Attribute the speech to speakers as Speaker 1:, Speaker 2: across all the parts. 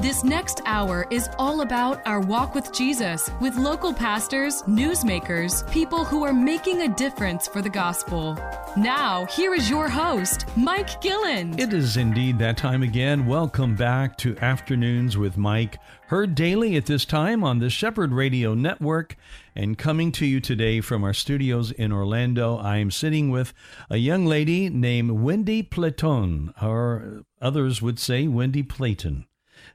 Speaker 1: This next hour is all about our walk with Jesus with local pastors, newsmakers, people who are making a difference for the gospel. Now, here is your host, Mike Gillen.
Speaker 2: It is indeed that time again. Welcome back to Afternoons with Mike, heard daily at this time on the Shepherd Radio Network. And coming to you today from our studios in Orlando, I am sitting with a young lady named Wendy Platon, or others would say Wendy Platon.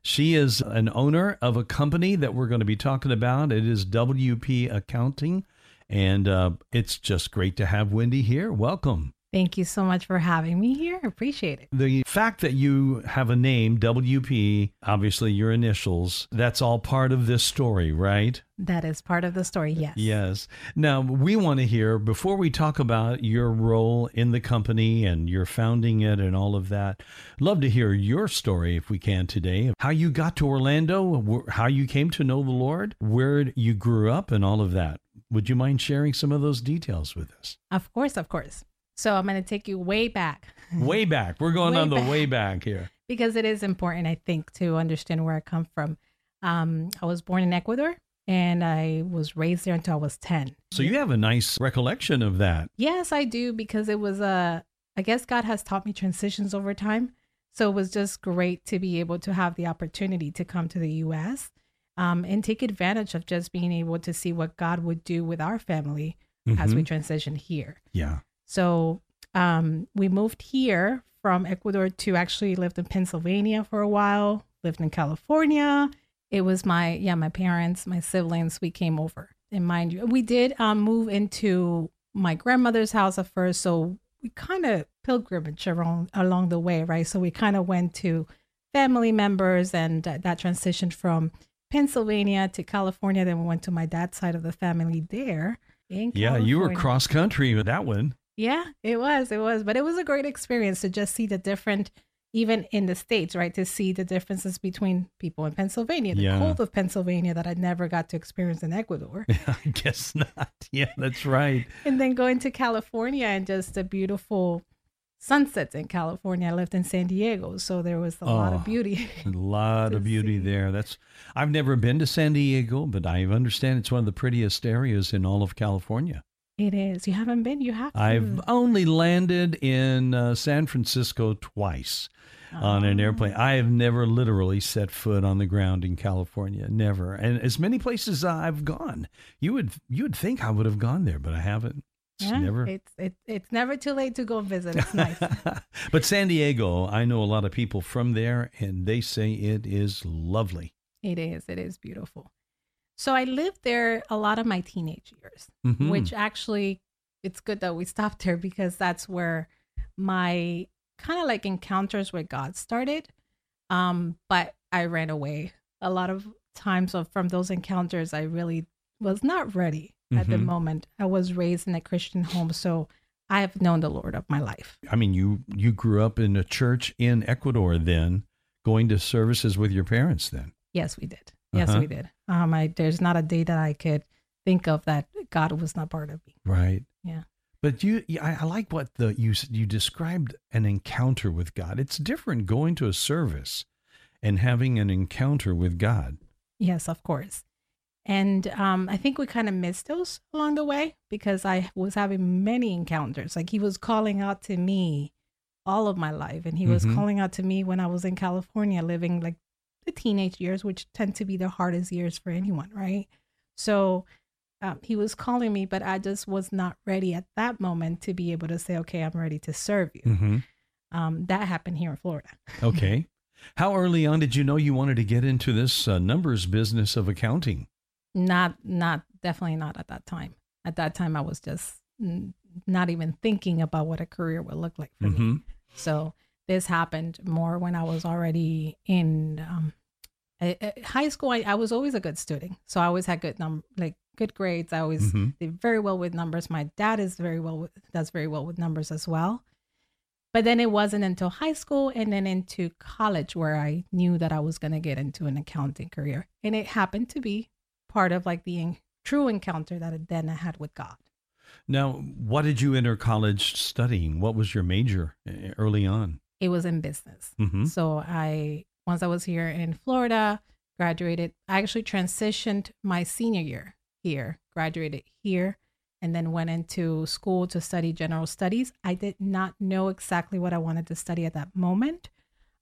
Speaker 2: She is an owner of a company that we're going to be talking about. It is WP Accounting. And uh, it's just great to have Wendy here. Welcome.
Speaker 3: Thank you so much for having me here. Appreciate it.
Speaker 2: The fact that you have a name, WP, obviously your initials, that's all part of this story, right?
Speaker 3: That is part of the story, yes.
Speaker 2: Yes. Now, we want to hear, before we talk about your role in the company and your founding it and all of that, love to hear your story, if we can, today. How you got to Orlando, how you came to know the Lord, where you grew up, and all of that. Would you mind sharing some of those details with us?
Speaker 3: Of course, of course. So I'm going to take you way back.
Speaker 2: Way back. We're going
Speaker 3: Way
Speaker 2: on the
Speaker 3: back.
Speaker 2: way back here.
Speaker 3: because it is important, I think, to understand where I come from. Um, I was born in Ecuador and I was raised there until I was 10.
Speaker 2: So you have a nice recollection of that.
Speaker 3: Yes, I do because it was a, I guess God has taught me transitions over time. So it was just great to be able to have the opportunity to come to the US um, and take advantage of just being able to see what God would do with our family as we
Speaker 2: Mhm.
Speaker 3: transition here.
Speaker 2: Yeah.
Speaker 3: So um, we moved here from Ecuador to actually lived in Pennsylvania for a while, lived in California. It was my, yeah, my parents, my siblings, we came over. And mind you, we did um, move into my grandmother's house at first. So we kind of pilgrimage around, along the way, right? So we kind of went to family members and uh, that transitioned from Pennsylvania to California. Then we went to my dad's side of the family there.
Speaker 2: Yeah, you were cross country with that one.
Speaker 3: Yeah, it was. It was. But it was a great experience to just see the different, even in the States, right? To see the differences between people in Pennsylvania, the
Speaker 2: Yeah.
Speaker 3: cold of Pennsylvania that I never got to experience in Ecuador.
Speaker 2: I guess not. Yeah, that's right.
Speaker 3: and then going to California and just the beautiful sunsets in California. I lived in San Diego. So there was a lot
Speaker 2: Oh.
Speaker 3: of beauty.
Speaker 2: A lot of beauty
Speaker 3: see.
Speaker 2: there. That's I've never been to San Diego, but I understand it's one of the prettiest areas in all of California.
Speaker 3: It is. You haven't been? You have to.
Speaker 2: I've only landed in uh, San Francisco twice on an airplane. I have never literally set foot on the ground in California, never. And as many places I've gone, you would you would think I would have gone there, but I haven't. It's
Speaker 3: Yeah,
Speaker 2: never.
Speaker 3: It's, it, it's never too late to go visit. It's nice.
Speaker 2: but San Diego, I know a lot of people from there, and they say it is lovely.
Speaker 3: It is. It is beautiful. So I lived there a lot of my teenage years,
Speaker 2: Mhm.
Speaker 3: which actually it's good that we stopped there because that's where my kind of like encounters with God started. Um, but I ran away a lot of times of, from those encounters. I really was not ready at the
Speaker 2: Mhm.
Speaker 3: moment. I was raised in a Christian home, so I have known the Lord of my life.
Speaker 2: I mean, you you grew up in a church in Ecuador, then going to services with your parents. Then
Speaker 3: Yes, we did. Yes,
Speaker 2: Uh-huh.
Speaker 3: we did. Um, I there's not a day that I could think of that God was not part of me.
Speaker 2: right?
Speaker 3: Yeah.
Speaker 2: But you, I, I like what the you you described an encounter with God. It's different going to a service and having an encounter with God.
Speaker 3: Yes, of course. And um, I think we kind of missed those along the way because I was having many encounters. Like he was calling out to me all of my life, and he was
Speaker 2: Mhm.
Speaker 3: calling out to me when I was in California, living like the teenage years, which tend to be the hardest years for anyone, right? So um, he was calling me, but I just was not ready at that moment to be able to say, "Okay, I'm ready to serve you."
Speaker 2: Mm-hmm.
Speaker 3: Um, that happened here in Florida.
Speaker 2: Okay. How early on did you know you wanted to get into this uh, numbers business of accounting?
Speaker 3: not not definitely not at that time at that time i was just not even thinking about what a career would look like for me
Speaker 2: Mhm.
Speaker 3: so this happened more when i was already in um, I- I- high school I, I was always a good student so i always had good num like good grades i always
Speaker 2: Mhm.
Speaker 3: did very well with numbers my dad is very well with, does very well with numbers as well but then it wasn't until high school and then into college where i knew that i was going to get into an accounting career and it happened to be part of like the en- true encounter that then I had with God.
Speaker 2: Now, what did you enter college studying? What was your major uh, early on?
Speaker 3: It was in business.
Speaker 2: Mhm.
Speaker 3: So I once I was here in Florida, graduated. I actually transitioned my senior year here, graduated here, and then went into school to study general studies. I did not know exactly what I wanted to study at that moment,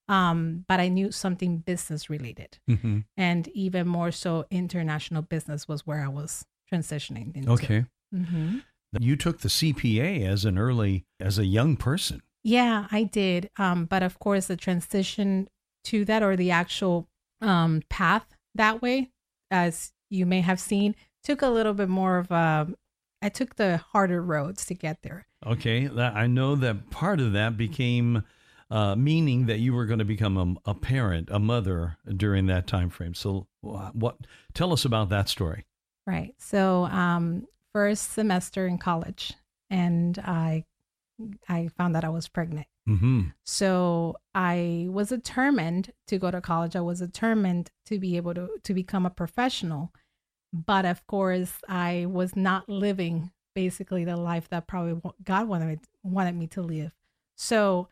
Speaker 3: um, but I knew something business related,
Speaker 2: hmm
Speaker 3: and even more so, international business was where I was transitioning into.
Speaker 2: Okay.
Speaker 3: hmm
Speaker 2: You took the CPA as an early, as a young person.
Speaker 3: Yeah, I did. Um, but of course, the transition to that or the actual um, path that way, as you may have seen, took a little bit more of a. I took the harder roads to get there.
Speaker 2: Okay. I know that part of that became uh, meaning that you were going to become a, a parent, a mother during that time frame. So, what? Tell us about that story.
Speaker 3: Right. So, um, first semester in college, and I, I found that I was pregnant.
Speaker 2: Hmm
Speaker 3: So I was determined to go to college. I was determined to be able to to become a professional. But of course, I was not living basically the life that probably God wanted me, wanted me to live. So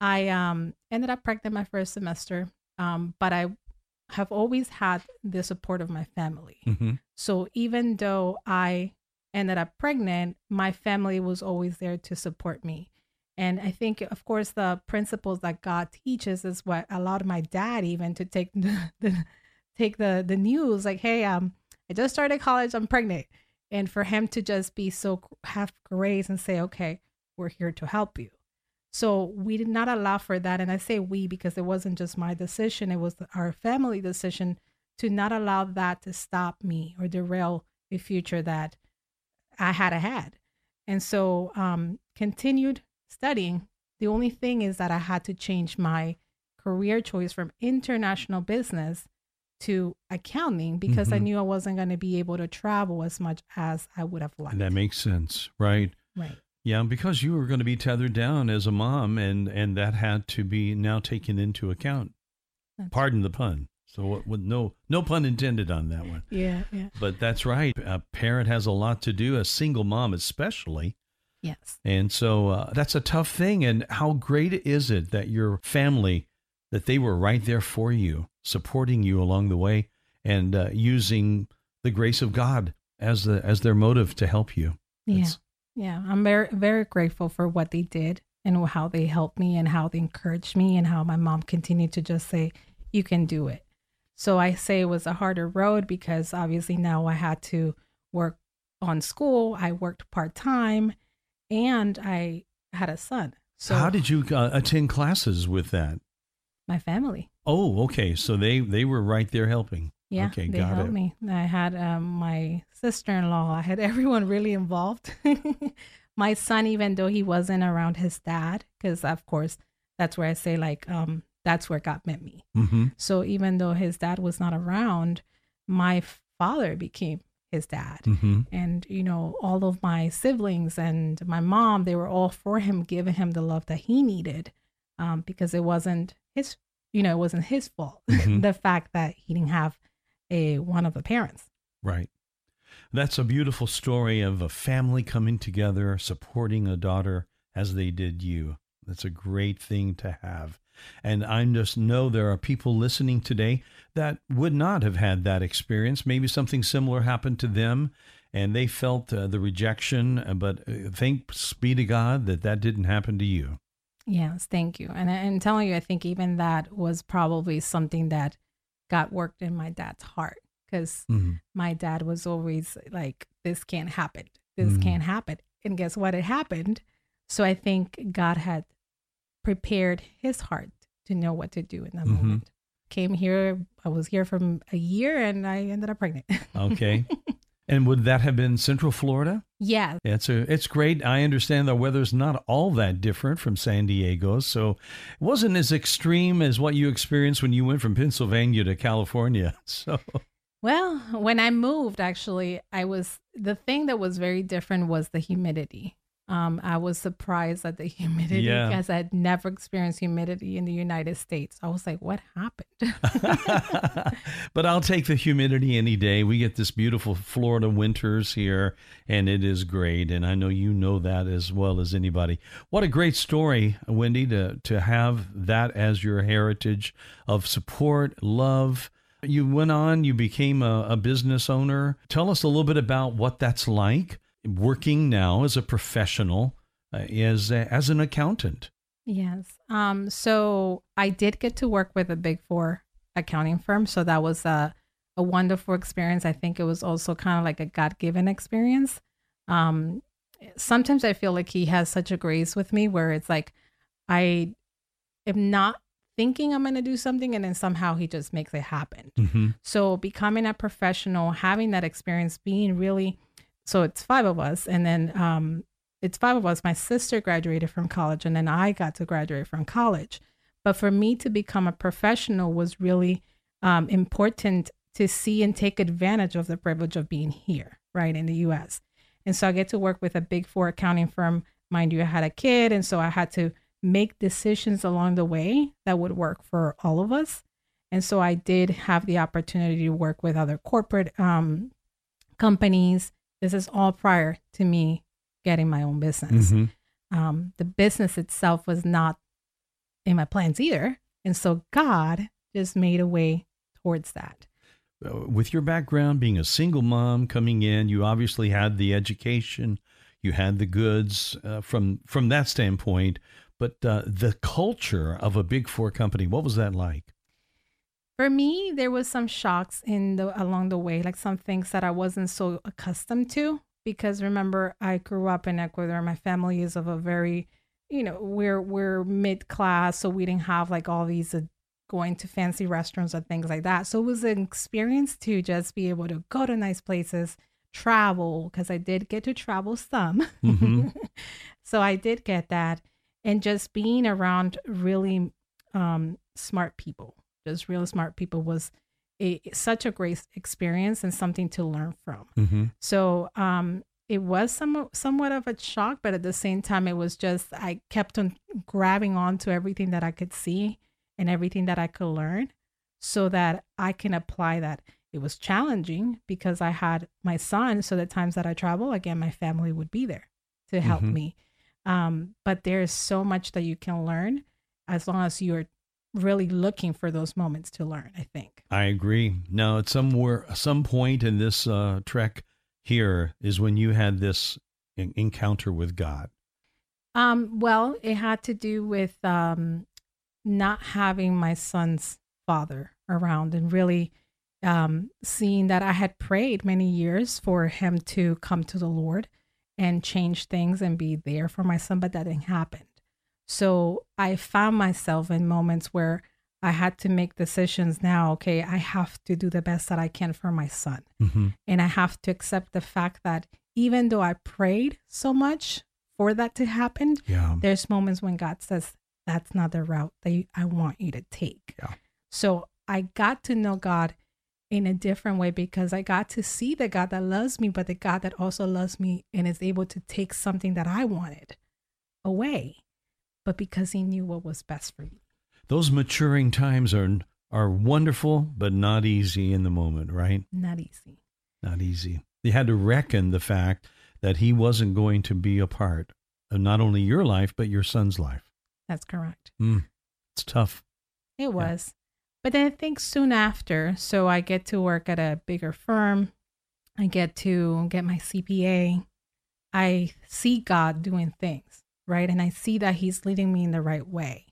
Speaker 3: I um, ended up pregnant my first semester. Um, but I have always had the support of my family.
Speaker 2: hmm
Speaker 3: So even though I ended up pregnant, my family was always there to support me. And I think, of course, the principles that God teaches is what allowed my dad even to take the, the take the the news like, "Hey, um, I just started college, I'm pregnant," and for him to just be so have grace and say, "Okay, we're here to help you." So we did not allow for that, and I say we because it wasn't just my decision; it was our family decision to not allow that to stop me or derail a future that I had had. And so um continued studying. The only thing is that I had to change my career choice from international business to accounting because I
Speaker 2: Mhm.
Speaker 3: knew I wasn't going to be able to travel as much as I would have liked.
Speaker 2: That makes sense, right?
Speaker 3: right.
Speaker 2: Yeah, because you were going to be tethered down as a mom, and and that had to be now taken into account.
Speaker 3: That's-
Speaker 2: Pardon the pun. So, what, with no no pun intended on that one.
Speaker 3: Yeah, yeah.
Speaker 2: But that's right. A parent has a lot to do, a single mom especially.
Speaker 3: Yes.
Speaker 2: And so uh, that's a tough thing. And how great is it that your family, that they were right there for you, supporting you along the way, and uh, using the grace of God as the as their motive to help you.
Speaker 3: Yeah. Yeah, I'm very very grateful for what they did and how they helped me and how they encouraged me and how my mom continued to just say, "You can do it." So I say it was a harder road because obviously now I had to work on school. I worked part time, and I had a son. So
Speaker 2: how did you uh, attend classes with that?
Speaker 3: my family?
Speaker 2: Oh, okay. So they they were right there helping.
Speaker 3: Yeah,
Speaker 2: Okay,
Speaker 3: they
Speaker 2: got
Speaker 3: helped
Speaker 2: it.
Speaker 3: me. I had um, my sister-in-law. I had everyone really involved. my son, even though he wasn't around his dad, because of course that's where I say like um, that's where God met me.
Speaker 2: hmm
Speaker 3: So even though his dad was not around, my father became his dad.
Speaker 2: hmm
Speaker 3: And you know, all of my siblings and my mom, they were all for him, giving him the love that he needed, um, because it wasn't his, you know, it wasn't his fault.
Speaker 2: Mhm.
Speaker 3: the fact that he didn't have a one of the parents.
Speaker 2: Right. That's a beautiful story of a family coming together, supporting a daughter as they did you. That's a great thing to have. And I just know there are people listening today that would not have had that experience. Maybe something similar happened to them and they felt uh, the rejection, uh, but uh, thanks be to God that that didn't happen to you.
Speaker 3: Yes, thank you. And I'm telling you, I think even that was probably something that got worked in my dad's heart because
Speaker 2: Mhm.
Speaker 3: my dad was always like, "This can't happen. This
Speaker 2: Mm.
Speaker 3: can't happen." And guess what? It happened. So I think God had prepared his heart to know what to do in that
Speaker 2: Mhm.
Speaker 3: moment. Came here. I was here for a year, and I ended up pregnant.
Speaker 2: Okay. and would that have been Central Florida?
Speaker 3: yeah,
Speaker 2: It's a, it's great. I understand the weather's not all that different from San Diego, so it wasn't as extreme as what you experienced when you went from Pennsylvania to California. So,
Speaker 3: Well, when I moved, actually, I was the thing that was very different was the humidity. Um, I was surprised at the humidity
Speaker 2: Yeah.
Speaker 3: because I had never experienced humidity in the United States. I was like, what happened?
Speaker 2: but I'll take the humidity any day. We get this beautiful Florida winters here, and it is great. And I know you know that as well as anybody. What a great story, Wendy, to, to have that as your heritage of support, love. You went on, you became a, a business owner. Tell us a little bit about what that's like working now as a professional, uh, as, a, as an accountant.
Speaker 3: Yes. Um, so I did get to work with a big four accounting firm. So that was a, a wonderful experience. I think it was also kind of like a God given experience. Um, sometimes I feel like he has such a grace with me where it's like I am not thinking I'm going to do something and then somehow he just makes it happen.
Speaker 2: Mm-hmm.
Speaker 3: So becoming a professional, having that experience, being really so it's five of us and then um it's five of us. My sister graduated from college and then I got to graduate from college. But for me to become a professional was really um, important to see and take advantage of the privilege of being here, right, in the US. And so I get to work with a big four accounting firm. Mind you, I had a kid. And so I had to make decisions along the way that would work for all of us. And so I did have the opportunity to work with other corporate um, companies. This is all prior to me getting my own business.
Speaker 2: Mm-hmm.
Speaker 3: Um, the business itself was not in my plans either. And so God just made a way towards that.
Speaker 2: Uh, with your background being a single mom coming in, you obviously had the education, you had the goods uh, from from that standpoint. But uh, the culture of a big four company, what was that like?
Speaker 3: For me, there was some shocks in the along the way, like some things that I wasn't so accustomed to. Because remember, I grew up in Ecuador. My family is of a very, you know, we're we're mid class, so we didn't have like all these uh, going to fancy restaurants or things like that. So it was an experience to just be able to go to nice places, travel, because I did get to travel some.
Speaker 2: Mhm.
Speaker 3: so I did get that, and just being around really um, smart people, just real smart people, was a, such a great experience and something to learn from.
Speaker 2: Mm-hmm.
Speaker 3: So um, it was some somewhat of a shock, but at the same time, it was just I kept on grabbing on to everything that I could see and everything that I could learn, so that I can apply that. It was challenging because I had my son, so the times that I travel, again, my family would be there to help
Speaker 2: Mhm.
Speaker 3: me. Um, but there's so much that you can learn as long as you're really looking for those moments to learn. I think.
Speaker 2: I agree. Now, at somewhere, some point in this uh, trek here is when you had this en- encounter with God.
Speaker 3: Um, well, it had to do with um, not having my son's father around and really um, seeing that I had prayed many years for him to come to the Lord and change things and be there for my son, but that didn't happen. So I found myself in moments where I had to make decisions now. Okay, I have to do the best that I can for my son.
Speaker 2: Mm-hmm.
Speaker 3: And I have to accept the fact that even though I prayed so much for that to happen,
Speaker 2: Yeah.
Speaker 3: there's moments when God says, that's not the route that you, I want you to take.
Speaker 2: Yeah.
Speaker 3: So I got to know God in a different way because I got to see the God that loves me, but the God that also loves me and is able to take something that I wanted away, but because he knew what was best for you.
Speaker 2: Those maturing times are are wonderful, but not easy in the moment, right?
Speaker 3: Not easy.
Speaker 2: Not easy. You had to reckon the fact that he wasn't going to be a part of not only your life, but your son's life.
Speaker 3: That's correct.
Speaker 2: Mm. It's tough.
Speaker 3: It was. But then I think soon after, so I get to work at a bigger firm. I get to get my CPA. I see God doing things, right? And I see that He's leading me in the right way.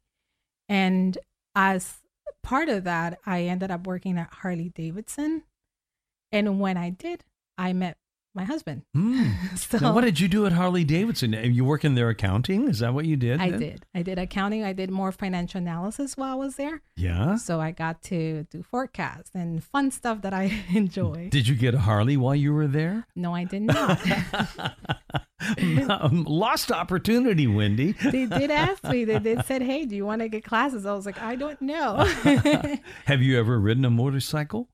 Speaker 3: And as part of that, I ended up working at Harley Davidson. And when I did, I met my husband.
Speaker 2: Mm.
Speaker 3: So
Speaker 2: now, what did you do at Harley Davidson? You work in their accounting? Is that what you did?
Speaker 3: I
Speaker 2: then?
Speaker 3: did. I did accounting. I did more financial analysis while I was there.
Speaker 2: Yeah.
Speaker 3: So I got to do forecasts and fun stuff that I enjoy.
Speaker 2: Did you get a Harley while you were there?
Speaker 3: No, I did not.
Speaker 2: Um, Lost opportunity, Wendy.
Speaker 3: they did ask me. They did said, "Hey, do you want to get classes?" I was like, "I don't know."
Speaker 2: Have you ever ridden a motorcycle?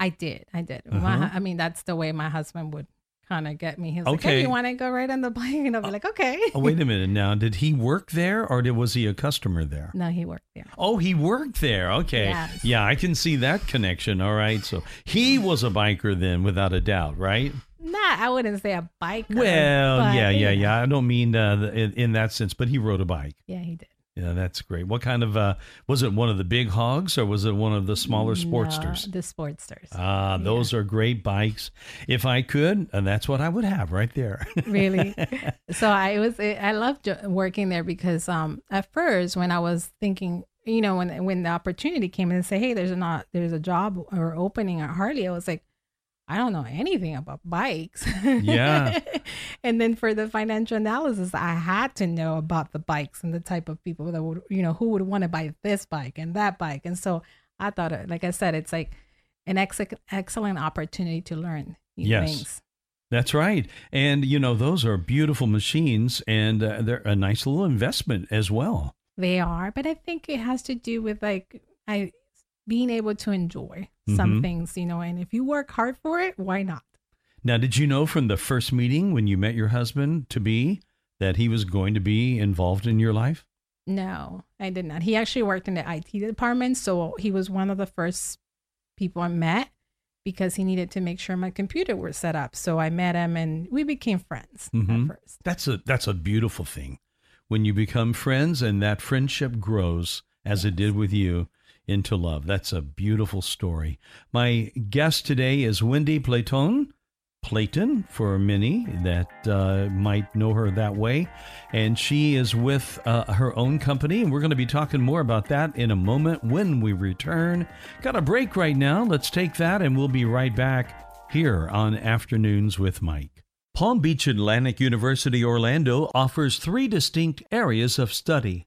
Speaker 3: I did. I did.
Speaker 2: Uh-huh.
Speaker 3: My, I mean, that's the way my husband would kind of get me. He was like,
Speaker 2: Okay.
Speaker 3: "Hey, you want to go ride on the bike?" And I'll be like, "Okay."
Speaker 2: Oh, wait a minute now. Did he work there or did, was he a customer there?
Speaker 3: No, he worked there.
Speaker 2: Oh, he worked there. Okay.
Speaker 3: Yes.
Speaker 2: Yeah, I can see that connection. All right. So he was a biker then, without a doubt, right?
Speaker 3: Not, I wouldn't say a biker.
Speaker 2: Well, yeah, yeah, yeah. I don't mean uh, in, in that sense, but he rode a bike.
Speaker 3: Yeah, he did.
Speaker 2: Yeah, that's great. What kind of uh was it one of the big hogs or was it one of the smaller
Speaker 3: No,
Speaker 2: sportsters?
Speaker 3: the Sportsters.
Speaker 2: Ah, those are great bikes. If I could, and that's what I would have right there.
Speaker 3: really so i was i loved working there because um at first when i was thinking you know when when the opportunity came and say hey there's a not there's a job or opening at harley i was like i don't know anything about bikes
Speaker 2: Yeah.
Speaker 3: and then for the financial analysis i had to know about the bikes and the type of people that would you know who would want to buy this bike and that bike and so i thought uh, like i said it's like an ex- excellent opportunity to learn new
Speaker 2: Yes.
Speaker 3: things
Speaker 2: That's right. And, you know, those are beautiful machines and uh, they're a nice little investment as well.
Speaker 3: They are, but I think it has to do with like I being able to enjoy some
Speaker 2: Mhm.
Speaker 3: things, you know, and if you work hard for it, why not?
Speaker 2: Now, did you know from the first meeting when you met your husband to be that he was going to be involved in your life?
Speaker 3: No, I did not. He actually worked in the IT department, so he was one of the first people I met because he needed to make sure my computer was set up. So I met him and we became friends
Speaker 2: Mhm.
Speaker 3: at first.
Speaker 2: That's a that's a beautiful thing. When you become friends and that friendship grows as it did with you into love. That's a beautiful story. My guest today is Wendy Platon. Clayton for many that uh, might know her that way. And she is with uh, her own company. And we're going to be talking more about that in a moment when we return. Got a break right now. Let's take that and we'll be right back here on Afternoons with Mike. Palm Beach Atlantic University Orlando offers three distinct areas of study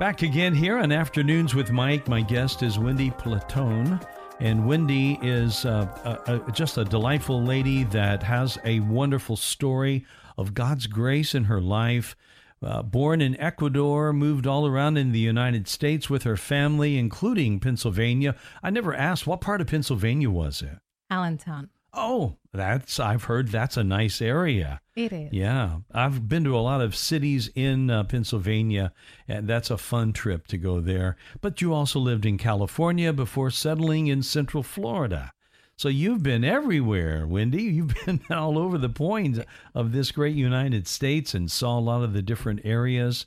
Speaker 2: Back again here on Afternoons with Mike. My guest is Wendy Platone. And Wendy is uh, a, a, just a delightful lady that has a wonderful story of God's grace in her life. Uh, born in Ecuador, moved all around in the United States with her family, including Pennsylvania. I never asked what part of Pennsylvania was it?
Speaker 3: Allentown.
Speaker 2: Oh, that's I've heard that's a nice area.
Speaker 3: It is.
Speaker 2: Yeah, I've been to a lot of cities in uh, Pennsylvania, and that's a fun trip to go there. But you also lived in California before settling in Central Florida. So you've been everywhere, Wendy. You've been all over the points of this great United States and saw a lot of the different areas.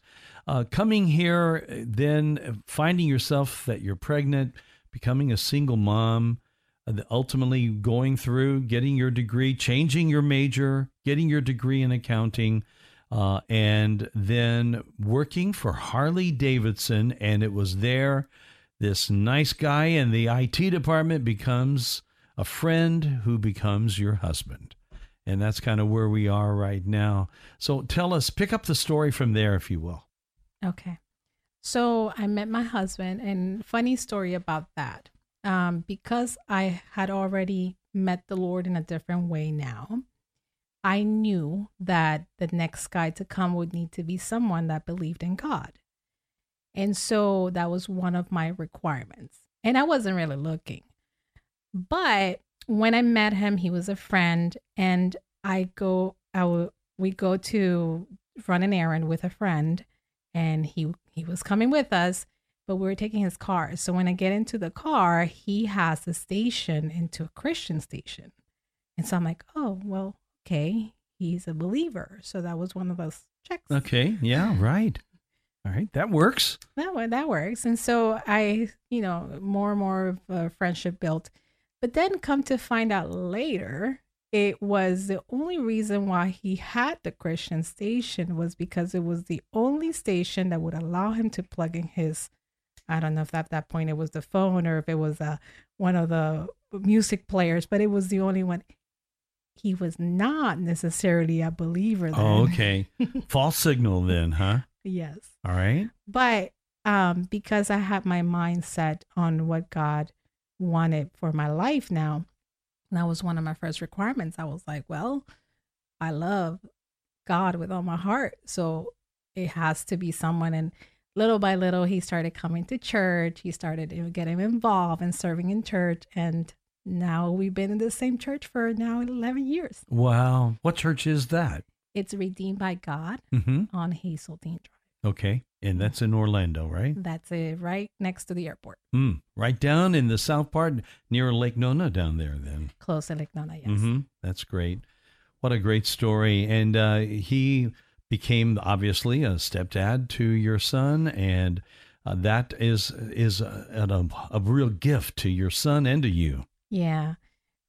Speaker 2: Uh, coming here, then finding yourself that you're pregnant, becoming a single mom, uh, ultimately going through getting your degree, changing your major, getting your degree in accounting, uh, and then working for Harley Davidson. And it was there this nice guy in the IT department becomes a friend who becomes your husband. And that's kind of where we are right now. So tell us, pick up the story from there, if you will.
Speaker 3: Okay. So I met my husband, and funny story about that. Um, because I had already met the Lord in a different way now, I knew that the next guy to come would need to be someone that believed in God. And so that was one of my requirements. And I wasn't really looking. But when I met him, he was a friend, and I go, I we go to run an errand with a friend, and he he was coming with us, but we were taking his car. So when I get into the car, he has a station into a Christian station, and so I'm like, oh well, okay, he's a believer. So that was one of those checks.
Speaker 2: Okay. Yeah, right. All right. That works.
Speaker 3: that that works and so i you know more and more of a friendship built but then come to find out later it was the only reason why he had the christian station was because it was the only station that would allow him to plug in his i don't know if at that point it was the phone or if it was uh, one of the music players but it was the only one he was not necessarily a believer. Then.
Speaker 2: Oh, okay. False signal then, huh?
Speaker 3: yes.
Speaker 2: All right.
Speaker 3: But um, because I had my mind set on what God wanted for my life now, that was one of my first requirements. I was like, well, I love God with all my heart. So it has to be someone. And little by little, he started coming to church. He started getting involved and serving in church. And now we've been in the same church for now 11 years.
Speaker 2: Wow. What church is that?
Speaker 3: It's Redeemed by God
Speaker 2: Mm-hmm.
Speaker 3: on Hazeltine Drive.
Speaker 2: Okay. And that's in Orlando, right?
Speaker 3: That's it, right next to the airport,
Speaker 2: Mm. Right down in the south part near Lake Nona down there, then.
Speaker 3: close to Lake Nona. Yes.
Speaker 2: hmm That's great. What a great story. And uh, he became obviously a stepdad to your son, and uh, that is is a, a, a real gift to your son and to you.
Speaker 3: Yeah.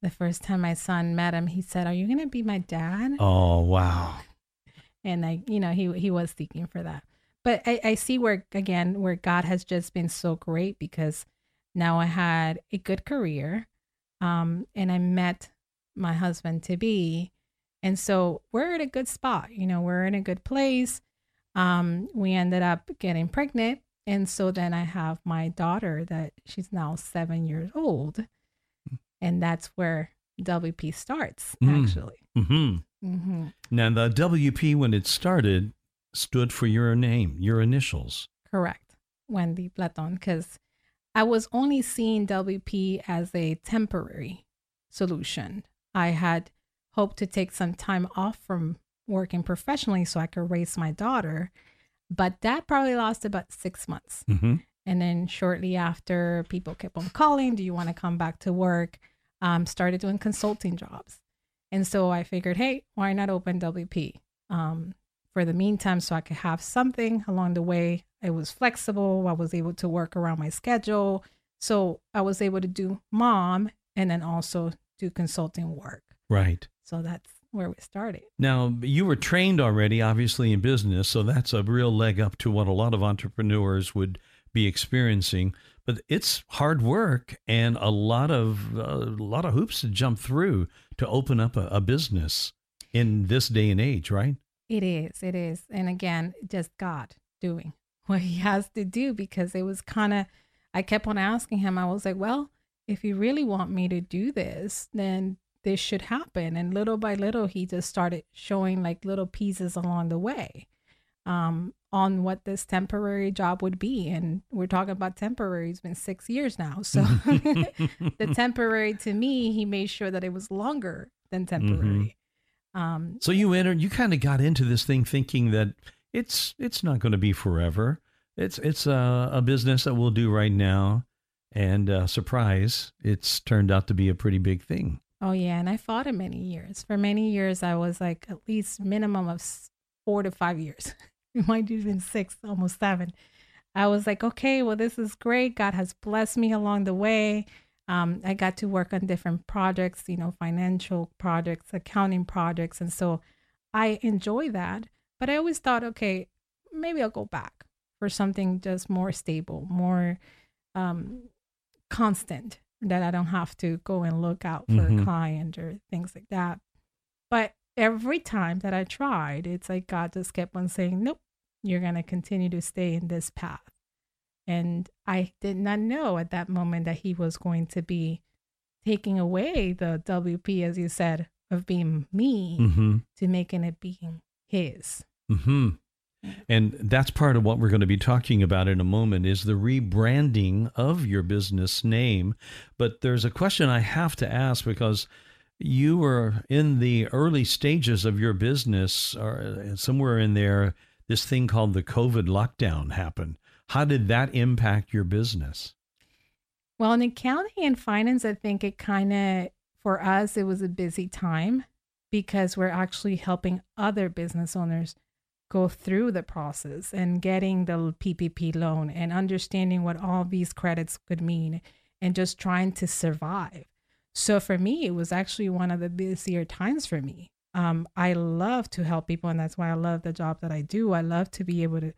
Speaker 3: The first time my son met him, he said, "Are you going to be my dad?"
Speaker 2: Oh wow!
Speaker 3: And I, you know, he he was seeking for that. But I, I see where again where God has just been so great because now I had a good career, um, and I met my husband to be, and so we're at a good spot. You know, we're in a good place. Um, we ended up getting pregnant, and so then I have my daughter that she's now seven years old, and that's where WP starts
Speaker 2: Mm.
Speaker 3: actually.
Speaker 2: hmm
Speaker 3: hmm
Speaker 2: Now the WP when it started stood for your name, your initials.
Speaker 3: Correct. Wendy Platon, because I was only seeing WP as a temporary solution. I had hoped to take some time off from working professionally so I could raise my daughter, but that probably lasted about six months.
Speaker 2: hmm
Speaker 3: And then shortly after, people kept on calling, Do you want to come back to work? Um, started doing consulting jobs. And so I figured, hey, why not open WP um, for the meantime so I could have something along the way? It was flexible. I was able to work around my schedule. So I was able to do mom and then also do consulting work.
Speaker 2: Right.
Speaker 3: So that's where we started.
Speaker 2: Now, you were trained already, obviously, in business, so that's a real leg up to what a lot of entrepreneurs would be experiencing. But it's hard work and a lot of uh, a lot of hoops to jump through to open up a, a business in this day and age, right?
Speaker 3: It is. It is. And again, just God doing what he has to do because it was kind of, I kept on asking him, I was like, well, if you really want me to do this, then this should happen. And little by little, he just started showing like little pieces along the way um, on what this temporary job would be. And we're talking about temporary, it's been six years now. So the temporary to me, he made sure that it was longer than temporary. Um,
Speaker 2: So you entered, you kind of got into this thing thinking that it's it's not going to be forever. It's it's a, a business that we'll do right now, and uh, surprise, it's turned out to be a pretty big thing.
Speaker 3: Oh yeah, and I fought it many years. For many years, I was like at least minimum of four to five years. It might been six, almost seven. I was like, okay, well, this is great. God has blessed me along the way. Um, I got to work on different projects, you know, financial projects, accounting projects, and so I enjoy that. But I always thought, okay, maybe I'll go back for something just more stable, more um, constant that I don't have to go and look out for
Speaker 2: Mhm.
Speaker 3: a client or things like that. But every time that I tried, it's like God just kept on saying, nope, you're going to continue to stay in this path. And I did not know at that moment that He was going to be taking away the WP, as you said, of being me
Speaker 2: Mm-hmm.
Speaker 3: to making it being His.
Speaker 2: hmm And that's part of what we're going to be talking about in a moment is the rebranding of your business name. But there's a question I have to ask because you were in the early stages of your business, or uh, somewhere in there, this thing called the COVID lockdown happened. How did that impact your business?
Speaker 3: Well, in accounting and finance, I think it kind of, for us, it was a busy time because we're actually helping other business owners go through the process and getting the PPP loan and understanding what all these credits could mean and just trying to survive. So for me, it was actually one of the busier times for me. Um, I love to help people, and that's why I love the job that I do. I love to be able to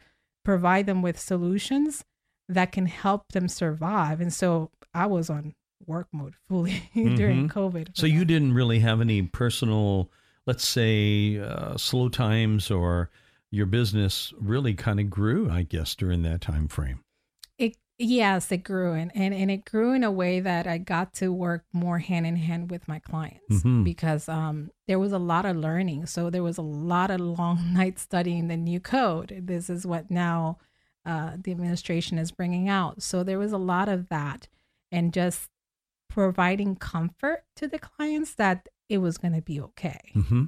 Speaker 3: provide them with solutions that can help them survive. And so I was on work mode fully during COVID.
Speaker 2: So you didn't really have any personal, let's say, uh, slow times, or your business really kind of grew, I guess, during that time frame.
Speaker 3: It yes, it grew and, and and it grew in a way that I got to work more hand in hand with my clients
Speaker 2: Mhm.
Speaker 3: because um there was a lot of learning. So there was a lot of long nights studying the new code. This is what now uh, the administration is bringing out. So there was a lot of that, and just providing comfort to the clients that it was going to be okay.
Speaker 2: hmm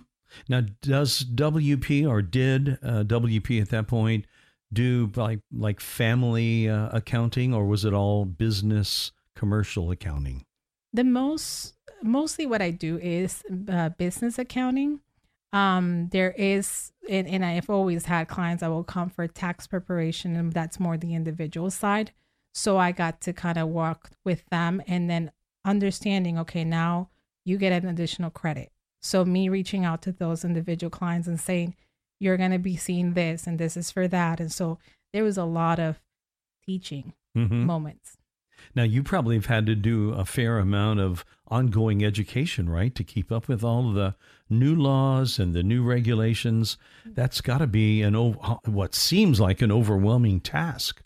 Speaker 2: Now, does WP or did uh, WP at that point do like like family uh, accounting, or was it all business commercial accounting?
Speaker 3: the most mostly what i do is uh, business accounting. Um there is and, and i've always had clients that will come for tax preparation and that's more the individual side. So i got to kind of work with them and then understanding okay now you get an additional credit so me reaching out to those individual clients and saying you're going to be seeing this and this is for that and so there was a lot of teaching
Speaker 2: hmm
Speaker 3: moments
Speaker 2: Now, you probably have had to do a fair amount of ongoing education, right, to keep up with all the new laws and the new regulations. That's got to be an what seems like an overwhelming task.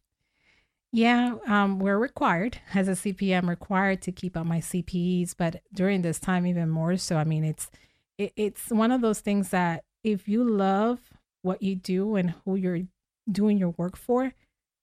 Speaker 3: Yeah, um, we're required as a CPM required to keep up my CPEs, but during this time even more so. I mean, it's it, it's one of those things that if you love what you do and who you're doing your work for,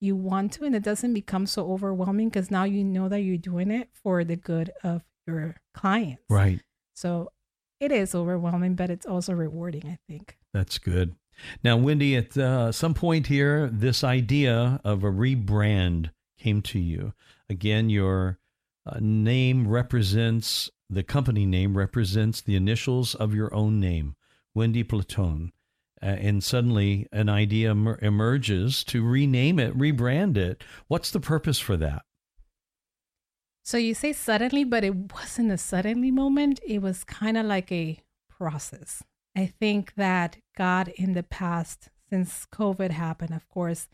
Speaker 3: you want to, and it doesn't become so overwhelming because now you know that you're doing it for the good of your clients.
Speaker 2: Right.
Speaker 3: So it is overwhelming, but it's also rewarding. I think.
Speaker 2: That's good. Now, Wendy, at uh, some point here, this idea of a rebrand came to you. Again, your uh, name represents the company name represents the initials of your own name, Wendy Platone. Uh, and suddenly an idea emer- emerges to rename it, rebrand it. What's the purpose for that?
Speaker 3: So you say suddenly, but it wasn't a suddenly moment. It was kind of like a process. I think that God in the past, since COVID happened, of course,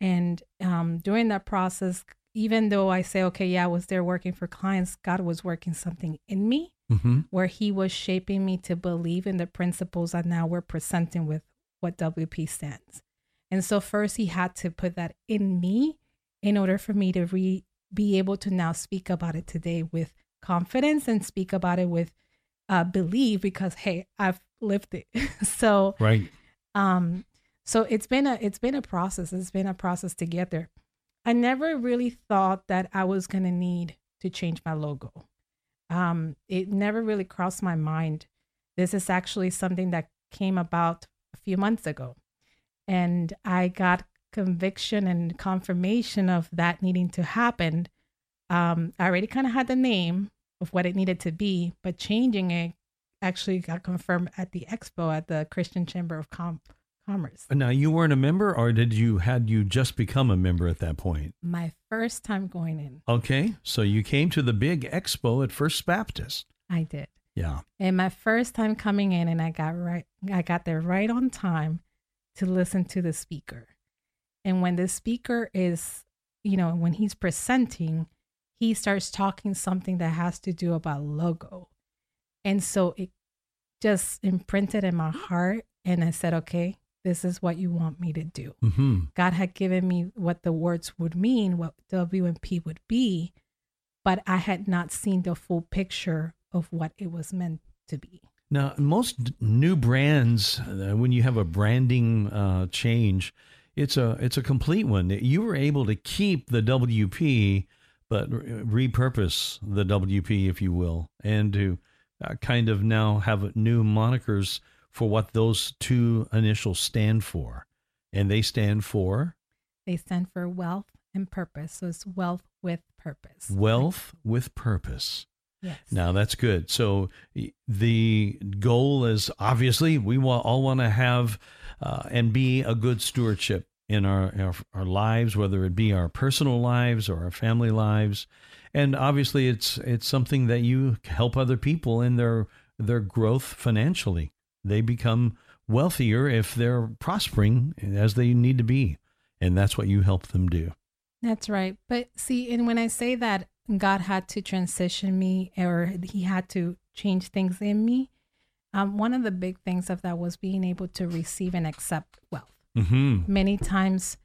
Speaker 3: and um, during that process, even though I say, okay, yeah, I was there working for clients, God was working something in me
Speaker 2: Mm-hmm.
Speaker 3: where He was shaping me to believe in the principles that now we're presenting with what WP stands. And so, first, He had to put that in me in order for me to re- be able to now speak about it today with confidence and speak about it with uh, belief because, hey, I've lived it. so,
Speaker 2: Right.
Speaker 3: um so it's been a it's been a process. It's been a process to get there. I never really thought that i was going to need to change my logo. Um it never really crossed my mind. This is actually something that came about a few months ago. And i got conviction and confirmation of that needing to happen. Um i already kind of had the name of what it needed to be but changing it actually got confirmed at the expo at the Christian Chamber of Com- Commerce.
Speaker 2: Now, you weren't a member, or did you had you just become a member at that point?
Speaker 3: My first time going in,
Speaker 2: Okay, so you came to the big expo at First Baptist.
Speaker 3: I did.
Speaker 2: Yeah.
Speaker 3: And my first time coming in and I got right I got there right on time to listen to the speaker. And when the speaker is, you know, when he's presenting, he starts talking something that has to do about logo. And so it just imprinted in my heart and I said, "Okay, this is what you want me to do."
Speaker 2: hmm
Speaker 3: God had given me what the words would mean, what W and P would be, but I had not seen the full picture of what it was meant to be.
Speaker 2: Now, most new brands, uh, when you have a branding uh, change, it's a it's a complete one. You were able to keep the WP, but re- repurpose the WP, if you will, and to uh, kind of now have new monikers for what those two initials stand for, and they stand for
Speaker 3: They stand for wealth and purpose. So it's wealth with purpose.
Speaker 2: wealth with purpose.
Speaker 3: Yes.
Speaker 2: Now that's good. So the goal is obviously we all want to have uh, and be a good stewardship in our, our our lives, whether it be our personal lives or our family lives, and obviously it's it's something that you help other people in their their growth financially. They become wealthier if they're prospering as they need to be, and that's what you help them do.
Speaker 3: That's right. But see, and when I say that God had to transition me or he had to change things in me, um, one of the big things of that was being able to receive and accept wealth.
Speaker 2: Mm-hmm.
Speaker 3: Many times,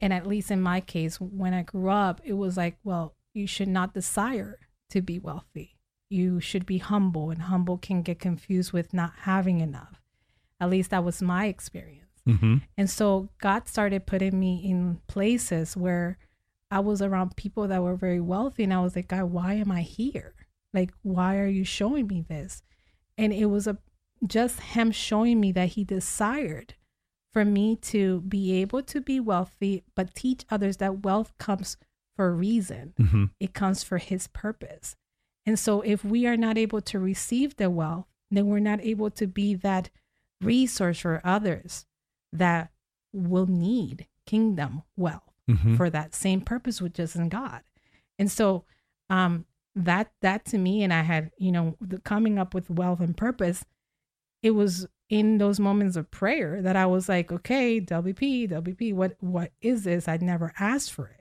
Speaker 3: and at least in my case, when I grew up, it was like, well, you should not desire to be wealthy. You should be humble, and humble can get confused with not having enough. At least that was my experience.
Speaker 2: Mm-hmm.
Speaker 3: And so God started putting me in places where I was around people that were very wealthy. And I was like, God, why am I here? Like, why are you showing me this? And it was a just him showing me that he desired for me to be able to be wealthy, but teach others that wealth comes for a reason.
Speaker 2: Mm-hmm.
Speaker 3: It comes for his purpose. And so if we are not able to receive the wealth, then we're not able to be that resource for others that will need kingdom wealth
Speaker 2: Mm-hmm.
Speaker 3: for that same purpose which is in God. And so um that that to me and I had, you know, the coming up with wealth and purpose, it was in those moments of prayer that I was like, okay, WP, WP, what what is this? I'd never asked for it.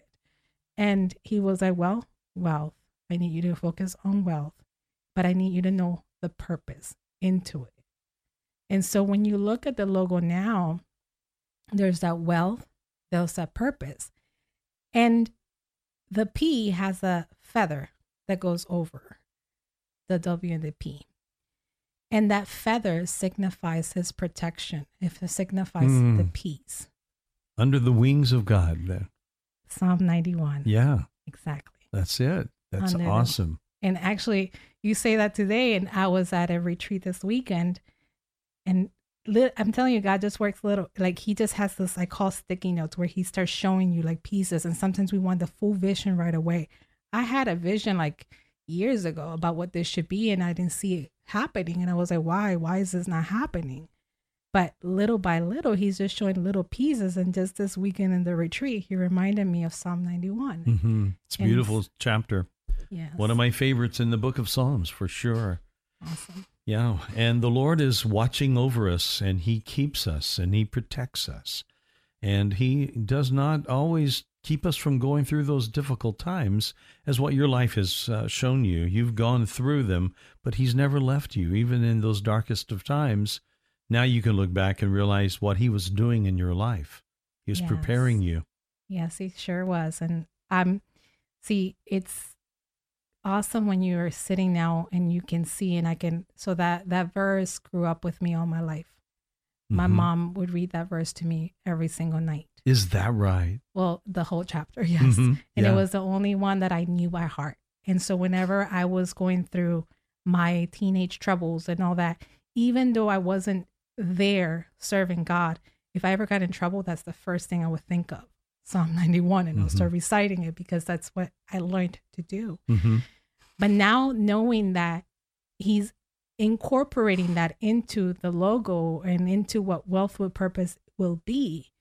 Speaker 3: And he was like, well, wealth. I need you to focus on wealth, but I need you to know the purpose into it. And so when you look at the logo now, there's that wealth, there's that purpose. And the P has a feather that goes over the W and the P. And that feather signifies his protection. If it signifies
Speaker 2: Mm.
Speaker 3: the peace.
Speaker 2: Under the wings of God. Then.
Speaker 3: Psalm 91.
Speaker 2: Yeah,
Speaker 3: Exactly.
Speaker 2: that's it. That's
Speaker 3: Under
Speaker 2: awesome.
Speaker 3: And actually, you say that today, and I was at a retreat this weekend, and li- I'm telling you, God just works little. Like He just has this I call sticky notes where He starts showing you like pieces, and sometimes we want the full vision right away. I had a vision like years ago about what this should be, and I didn't see it happening, and I was like, why? Why is this not happening? But little by little, He's just showing little pieces, and just this weekend in the retreat, He reminded me of Psalm 91.
Speaker 2: Mm-hmm. It's a beautiful chapter.
Speaker 3: Yes,
Speaker 2: One of my favorites in the book of Psalms, for sure.
Speaker 3: awesome.
Speaker 2: Yeah, and the Lord is watching over us and he keeps us and he protects us. And he does not always keep us from going through those difficult times as what your life has uh, shown you. You've gone through them, but he's never left you even in those darkest of times. Now you can look back and realize what he was doing in your life. He was
Speaker 3: Yes.
Speaker 2: preparing you.
Speaker 3: Yes, he sure was. And I'm, see, it's awesome when you are sitting now and you can see and I can so that that verse grew up with me all my life. My
Speaker 2: Mhm.
Speaker 3: mom would read that verse to me every single night.
Speaker 2: Is that right?
Speaker 3: Well, the whole chapter, yes.
Speaker 2: Mhm.
Speaker 3: And
Speaker 2: Yeah.
Speaker 3: it was the only one that I knew by heart. And so whenever I was going through my teenage troubles and all that, even though I wasn't there serving God, if I ever got in trouble, that's the first thing I would think of. Psalm 91 and I'll
Speaker 2: Mhm.
Speaker 3: start reciting it because that's what I learned to do.
Speaker 2: Mhm.
Speaker 3: But now knowing that he's incorporating that into the logo and into what wealth with purpose will be,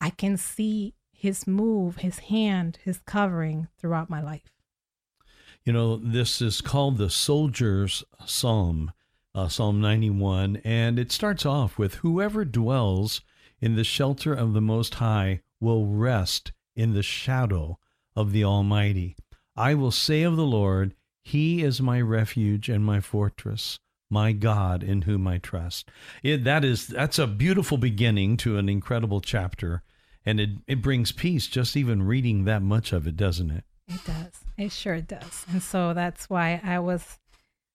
Speaker 3: I can see his move, his hand, his covering throughout my life.
Speaker 2: You know, this is called the Soldier's Psalm, uh, Psalm 91, and it starts off with Whoever dwells in the shelter of the Most High will rest in the shadow of the Almighty. I will say of the Lord, He is my refuge and my fortress, my God in whom I trust. It, that is, that's a beautiful beginning to an incredible chapter, and it, it brings peace just even reading that much of it, doesn't it?
Speaker 3: It does. It sure does. And so that's why I was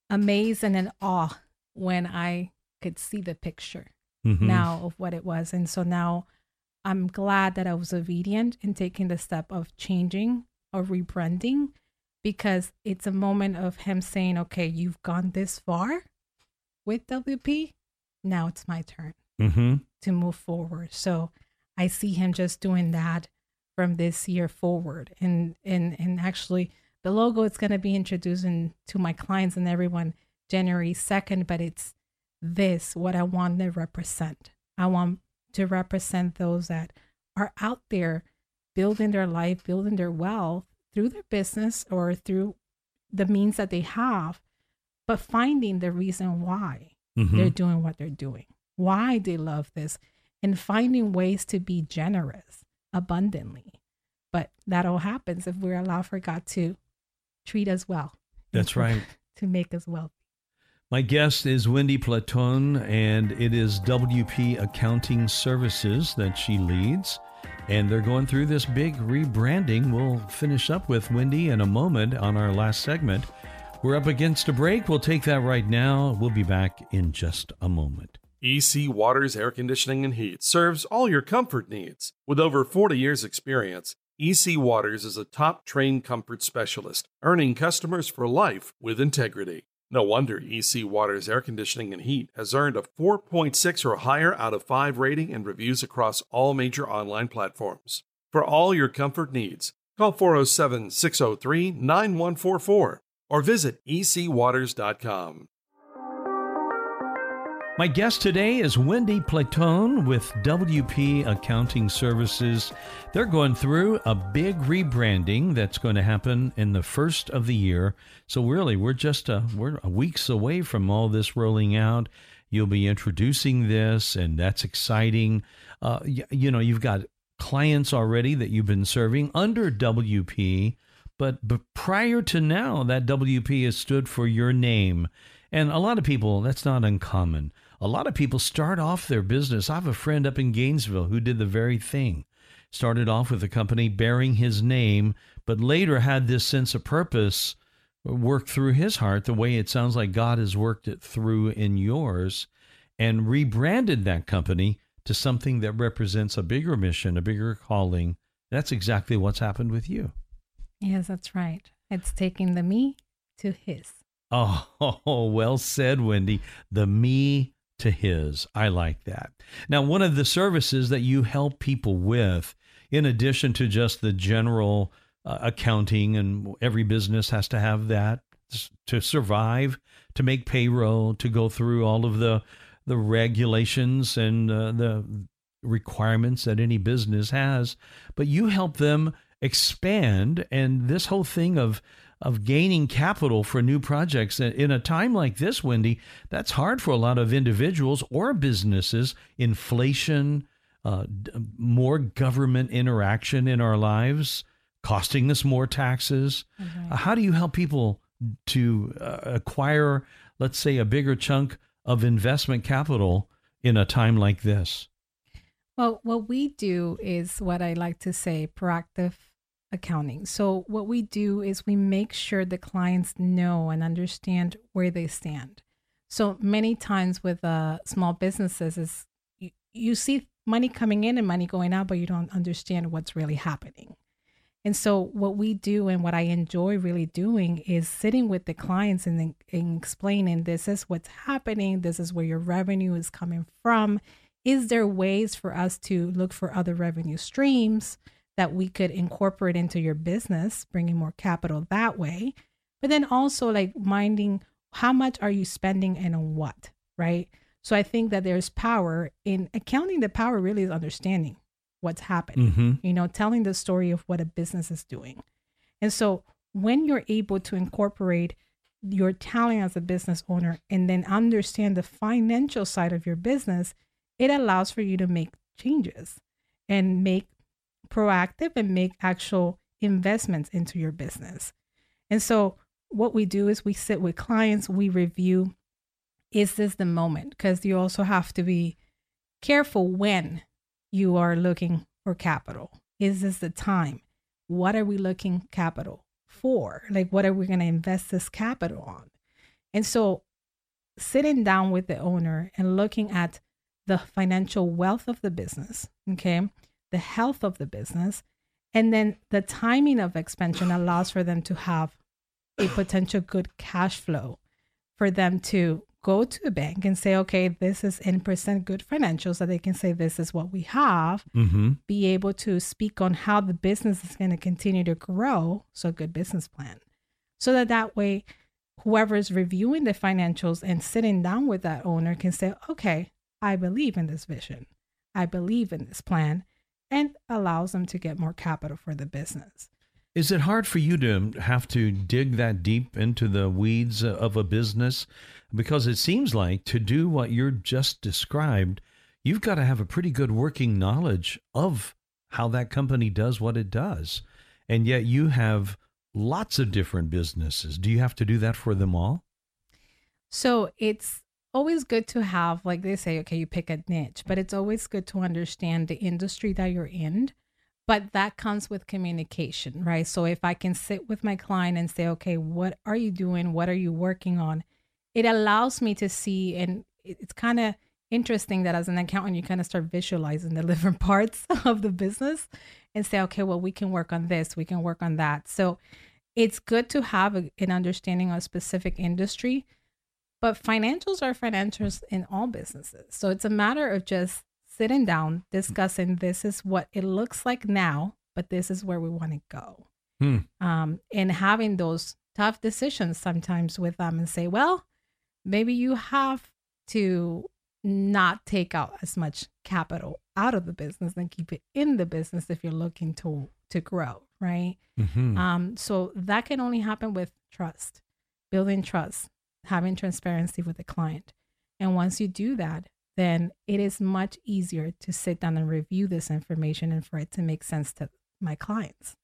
Speaker 3: amazed and in awe when I could see the picture
Speaker 2: Mhm.
Speaker 3: now of what it was. And so now I'm glad that I was obedient in taking the step of changing or rebranding because it's a moment of him saying, okay, you've gone this far with WP. Now it's my turn
Speaker 2: Mhm.
Speaker 3: to move forward. So I see him just doing that from this year forward. And and and actually the logo is going to be introduced in, to my clients and everyone January 2nd, but it's this what I want to represent. I want to represent those that are out there building their life, building their wealth through their business or through the means that they have, but finding the reason why
Speaker 2: Mhm.
Speaker 3: they're doing what they're doing, why they love this, and finding ways to be generous abundantly. But that all happens if we allow for God to treat us well.
Speaker 2: That's right.
Speaker 3: To make us wealthy.
Speaker 2: My guest is Wendy Platon, and it is WP Accounting Services that she leads. And they're going through this big rebranding. We'll finish up with Wendy in a moment on our last segment. We're up against a break. We'll take that right now. We'll be back in just a moment.
Speaker 4: EC Waters Air Conditioning and Heat serves all your comfort needs. With over 40 years' experience, EC Waters is a top trained comfort specialist, earning customers for life with integrity. No wonder EC Waters Air Conditioning and Heat has earned a 4.6 or higher out of 5 rating and reviews across all major online platforms. For all your comfort needs, call 407 603 9144 or visit ecwaters.com.
Speaker 2: My guest today is Wendy Platon with WP Accounting Services. They're going through a big rebranding that's going to happen in the first of the year. So really, we're just a, we're weeks away from all this rolling out. You'll be introducing this, and that's exciting. Uh, you, you know, you've got clients already that you've been serving under WP, but, but prior to now, that WP has stood for your name. And a lot of people, that's not uncommon. A lot of people start off their business. I have a friend up in Gainesville who did the very thing. Started off with a company bearing his name, but later had this sense of purpose work through his heart the way it sounds like God has worked it through in yours and rebranded that company to something that represents a bigger mission, a bigger calling. That's exactly what's happened with you.
Speaker 3: Yes, that's right. It's taking the me to his.
Speaker 2: Oh, well said, Wendy. The me to his. I like that. Now, one of the services that you help people with, in addition to just the general uh, accounting, and every business has to have that to survive, to make payroll, to go through all of the the regulations and uh, the requirements that any business has, but you help them expand and this whole thing of of gaining capital for new projects. In a time like this, Wendy, that's hard for a lot of individuals or businesses. Inflation, uh, more government interaction in our lives, costing us more taxes. Mm-hmm. Uh, how do you help people to uh, acquire, let's say, a bigger chunk of investment capital in a time like this?
Speaker 3: Well, what we do is what I like to say proactive accounting. So, what we do is we make sure the clients know and understand where they stand. So, many times with uh, small businesses, is you, you see money coming in and money going out, but you don't understand what's really happening. And so, what we do and what I enjoy really doing is sitting with the clients and, and explaining this is what's happening, this is where your revenue is coming from. Is there ways for us to look for other revenue streams? That we could incorporate into your business, bringing more capital that way. But then also like minding how much are you spending and on what, right? So I think that there's power in accounting. The power really is understanding what's happening, mm-hmm. you know, telling the story of what a business is doing. And so when you're able to incorporate your talent as a business owner and then understand the financial side of your business, it allows for you to make changes and make proactive and make actual investments into your business. And so, what we do is we sit with clients, we review is this the moment? Because you also have to be careful when you are looking for capital. Is this the time? What are we looking capital for? Like, what are we going to invest this capital on? And so, sitting down with the owner and looking at the financial wealth of the business, okay, the health of the business. And then the timing of expansion allows for them to have a potential good cash flow for them to go to a bank and say, okay, this is in percent good financials, so they can say, this is what we have, mm-hmm. be able to speak on how the business is going to continue to grow. So, a good business plan. So that that way, whoever is reviewing the financials and sitting down with that owner can say, okay, I believe in this vision. I believe in this plan and allows them to get more capital for the business.
Speaker 2: Is it hard for you to have to dig that deep into the weeds of a business? Because it seems like to do what you're just described, you've got to have a pretty good working knowledge of how that company does what it does. And yet you have lots of different businesses. Do you have to do that for them all?
Speaker 3: So it's always good to have, like they say, okay, you pick a niche, but it's always good to understand the industry that you're in. But that comes with communication, right? So if I can sit with my client and say, okay, what are you doing? What are you working on? It allows me to see, and it's kind of interesting that as an accountant, you kind of start visualizing the different parts of the business and say, okay, well, we can work on this, we can work on that. So it's good to have a, an understanding of a specific industry but financials are financials in all businesses. So it's a matter of just sitting down, discussing this is what it looks like now, but this is where we want to go. Hmm. Um, and having those tough decisions sometimes with them and say, well, maybe you have to not take out as much capital out of the business and keep it in the business if you're looking to to grow right mm-hmm. um so that can only happen with trust building trust having transparency with the client. And once you do that, then it is much easier to sit down and review this information and for it to make sense to my clients.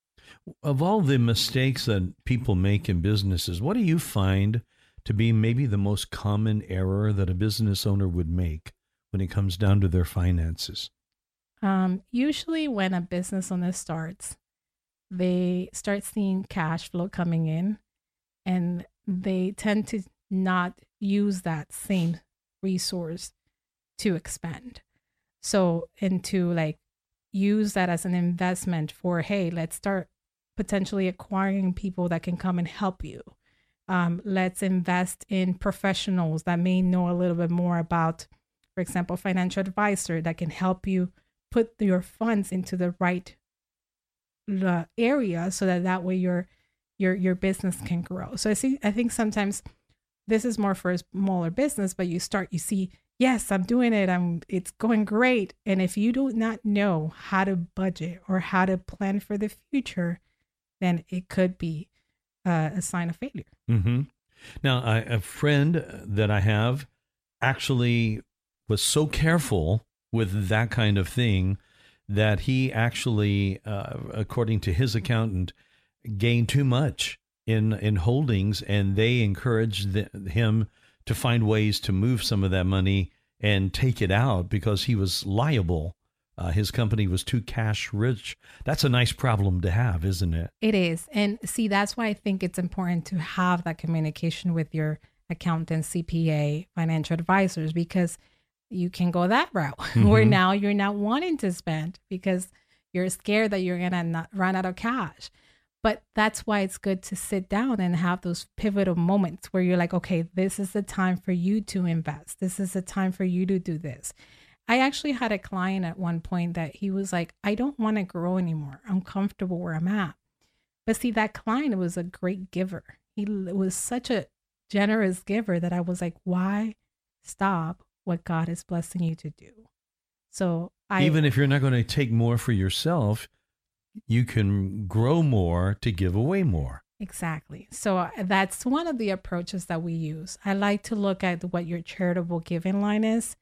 Speaker 2: Of all the mistakes that people make in businesses, what do you find to be maybe the most common error that a business owner would make when it comes down to their finances?
Speaker 3: Um, usually, when a business owner starts, they start seeing cash flow coming in and they tend to not use that same resource to expand. So, and to like use that as an investment for, hey, let's start potentially acquiring people that can come and help you. Um, let's invest in professionals that may know a little bit more about, for example, financial advisor that can help you put your funds into the right uh, area so that that way your your your business can grow. So I see I think sometimes this is more for a smaller business, but you start, you see, yes, I'm doing it. I'm, it's going great. And if you do not know how to budget or how to plan for the future, then it could be uh, a sign of failure.
Speaker 2: Mm-hmm. Now, I, a friend that I have actually was so careful with that kind of thing that he actually, uh, according to his accountant, gained too much in in holdings, and they encouraged the, him to find ways to move some of that money and take it out because he was liable. Uh, his company was too cash rich. That's a nice problem to have, isn't it?
Speaker 3: It is. And see, that's why I think it's important to have that communication with your accountant, CPA, financial advisors, because you can go that route mm-hmm. where now you're not wanting to spend because you're scared that you're going to run out of cash. But that's why it's good to sit down and have those pivotal moments where you're like, okay, this is the time for you to invest. This is the time for you to do this. I actually had a client at one point that he was like, I don't want to grow anymore. I'm comfortable where I'm at. But see, that client was a great giver. He was such a generous giver that I was like, why stop what God is blessing you to do? So I,
Speaker 2: even if you're not going to take more for yourself, you can grow more to give away more.
Speaker 3: Exactly. So uh, that's one of the approaches that we use. I like to look at what your charitable giving line is.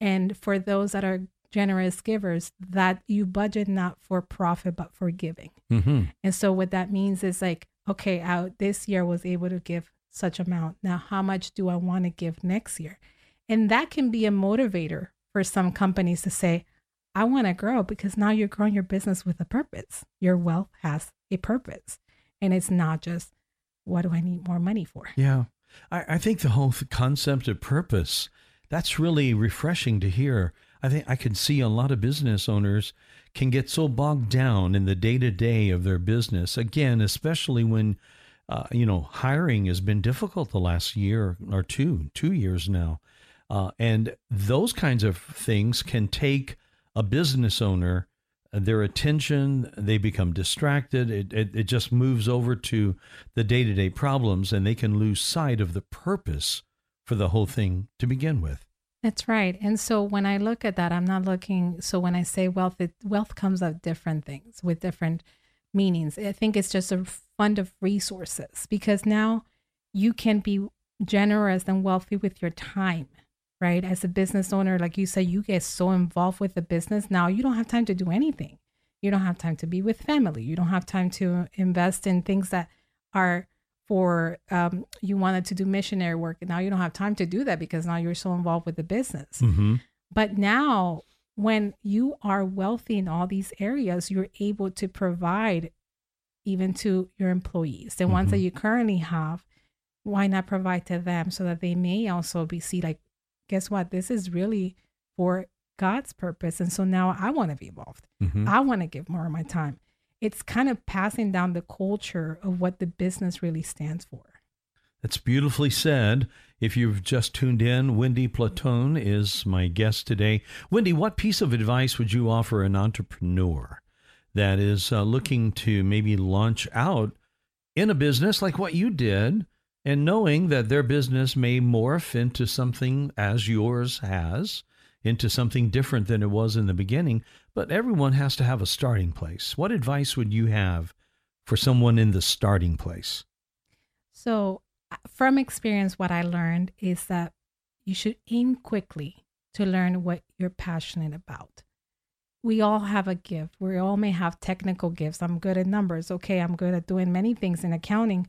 Speaker 3: And for those that are generous givers, that you budget not for profit, but for giving. Mm-hmm. And so what that means is like, okay, out this year was able to give such amount. Now, how much do I want to give next year? And that can be a motivator for some companies to say, I want to grow because now you're growing your business with a purpose. Your wealth has a purpose. And it's not just, what do I need more money for?
Speaker 2: Yeah. I, I think the whole concept of purpose, that's really refreshing to hear. I think I can see a lot of business owners can get so bogged down in the day to day of their business. Again, especially when, uh, you know, hiring has been difficult the last year or two, two years now. Uh, and those kinds of things can take a business owner, uh, their attention, they become distracted. It, it, it just moves over to the day to day problems, and they can lose sight of the purpose for the whole thing to begin with.
Speaker 3: That's right. And so when I look at that, I'm not looking. So when I say wealth, it, wealth comes of different things with different meanings. I think it's just a fund of resources because now you can be generous and wealthy with your time right? As a business owner, like you said, you get so involved with the business now, you don't have time to do anything. You don't have time to be with family. You don't have time to invest in things that are for um, you wanted to do missionary work. And now you don't have time to do that because now you're so involved with the business.
Speaker 2: Mm-hmm.
Speaker 3: But now, when you are wealthy in all these areas, you're able to provide even to your employees, the ones that
Speaker 2: Mhm.
Speaker 3: you currently have. Why not provide to them so that they may also be see like, guess what? This is really for God's purpose, and so now I want to be involved.
Speaker 2: Mm-hmm.
Speaker 3: I want to give more of my time. It's kind of passing down the culture of what the business really stands for.
Speaker 2: That's beautifully said. If you've just tuned in, Wendy Platone is my guest today. Wendy, what piece of advice would you offer an entrepreneur that is uh, looking to maybe launch out in a business like what you did and knowing that their business may morph into something as yours has, into something different than it was in the beginning, but everyone has to have a starting place. What advice would you have for someone in the starting place?
Speaker 3: So, uh, from experience, what I learned is that you should aim quickly to learn what you're passionate about. We all have a gift. We all may have technical gifts. I'm good at numbers. Okay, I'm good at doing many things in accounting.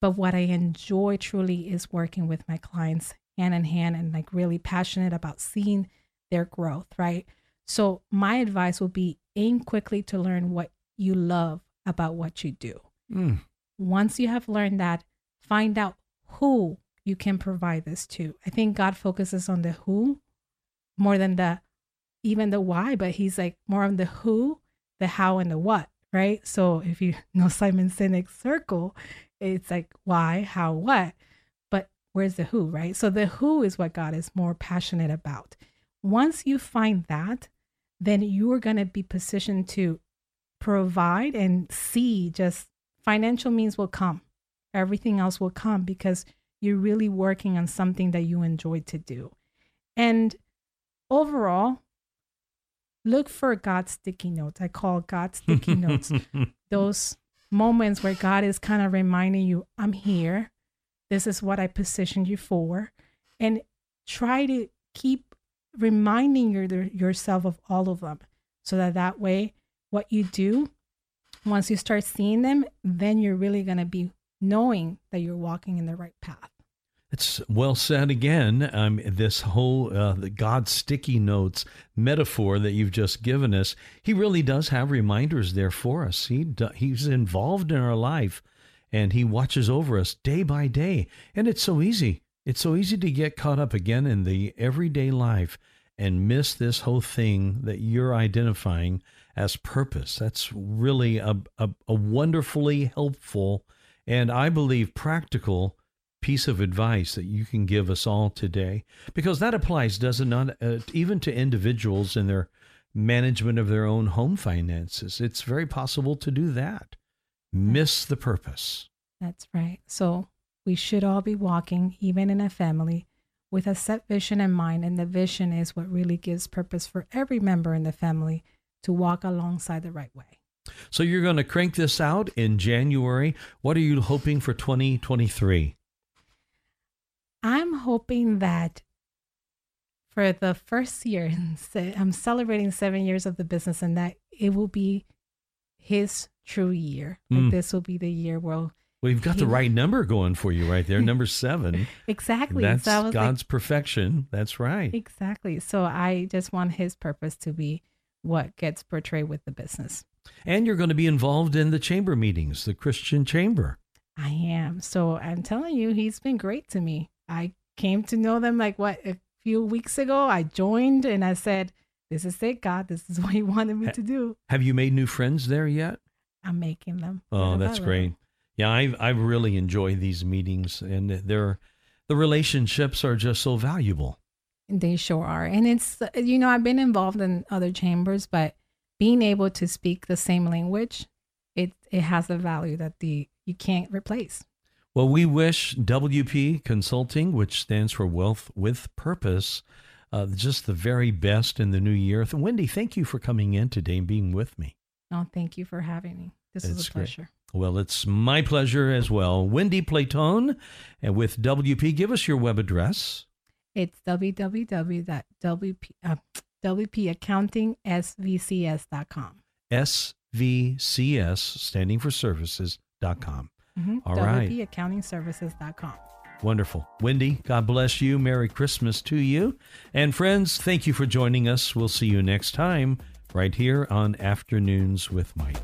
Speaker 3: But what I enjoy truly is working with my clients hand in hand and like really passionate about seeing their growth, right? So, my advice would be aim quickly to learn what you love about what you do
Speaker 2: Mm.
Speaker 3: once you have learned that, find out who you can provide this to. I think God focuses on the who more than the even the why, but he's like more on the who, the how, and the what, right? So if you know Simon Sinek's circle, it's like why, how, what, but where's the who, right? So the who is what God is more passionate about. Once you find that, then you are going to be positioned to provide and see just financial means will come. Everything else will come because you're really working on something that you enjoy to do. And overall, look for God's sticky notes. I call God sticky notes those moments where God is kind of reminding you, I'm here. This is what I positioned you for. And try to keep reminding your, yourself of all of them so that that way, what you do, once you start seeing them, then you're really going to be knowing that you're walking in the right path.
Speaker 2: It's well said again. Um, this whole uh, the God sticky notes metaphor that you've just given us, he really does have reminders there for us. He do, he's involved in our life, and he watches over us day by day. And it's so easy. It's so easy to get caught up again in the everyday life and miss this whole thing that you're identifying as purpose. That's really a, a, a wonderfully helpful and I believe practical piece of advice that you can give us all today because that applies does it not uh, even to individuals in their management of their own home finances it's very possible to do that miss the purpose
Speaker 3: That's right. So we should all be walking, even in a family, with a set vision in mind. And the vision is what really gives purpose for every member in the family to walk alongside the right way.
Speaker 2: so you're going to crank this out in january what are you hoping for 2023
Speaker 3: I'm hoping that for the first year, I'm celebrating seven years of the business, and that it will be his true year. Like
Speaker 2: Mm.
Speaker 3: this will be the year where
Speaker 2: well you've got the right number going for you right there number seven
Speaker 3: exactly.
Speaker 2: that's
Speaker 3: so was like,
Speaker 2: god's perfection that's right
Speaker 3: exactly. So I just want his purpose to be what gets portrayed with the business.
Speaker 2: and you're going to be involved in the chamber meetings the christian chamber
Speaker 3: I am. So I'm telling you, he's been great to me. I came to know them like what a few weeks ago. I joined and I said, This is it, God. This is what you wanted me to do.
Speaker 2: have you made new friends there yet
Speaker 3: I'm making them.
Speaker 2: Oh, that's
Speaker 3: little.
Speaker 2: great. Yeah, I I really enjoy these meetings, and they're the relationships are just so valuable.
Speaker 3: They sure are. And it's, you know, I've been involved in other chambers, but being able to speak the same language, it, it has a value that the you can't replace.
Speaker 2: Well, we wish WP Consulting, which stands for Wealth with Purpose, uh, just the very best in the new year. Wendy, thank you for coming in today and being with me.
Speaker 3: Oh, thank you for having me. This is
Speaker 2: It's
Speaker 3: a
Speaker 2: great.
Speaker 3: pleasure.
Speaker 2: Well, it's my pleasure as well. Wendy Platone, and with WP, give us your web address.
Speaker 3: It's www.wp, uh, wpaccountingsvcs.com.
Speaker 2: SVCS, standing for services.com.
Speaker 3: Mm-hmm.
Speaker 2: All right.
Speaker 3: WPAccountingservices.com.
Speaker 2: Wonderful. Wendy, God bless you. Merry Christmas to you. And friends, thank you for joining us. We'll see you next time right here on Afternoons with Mike.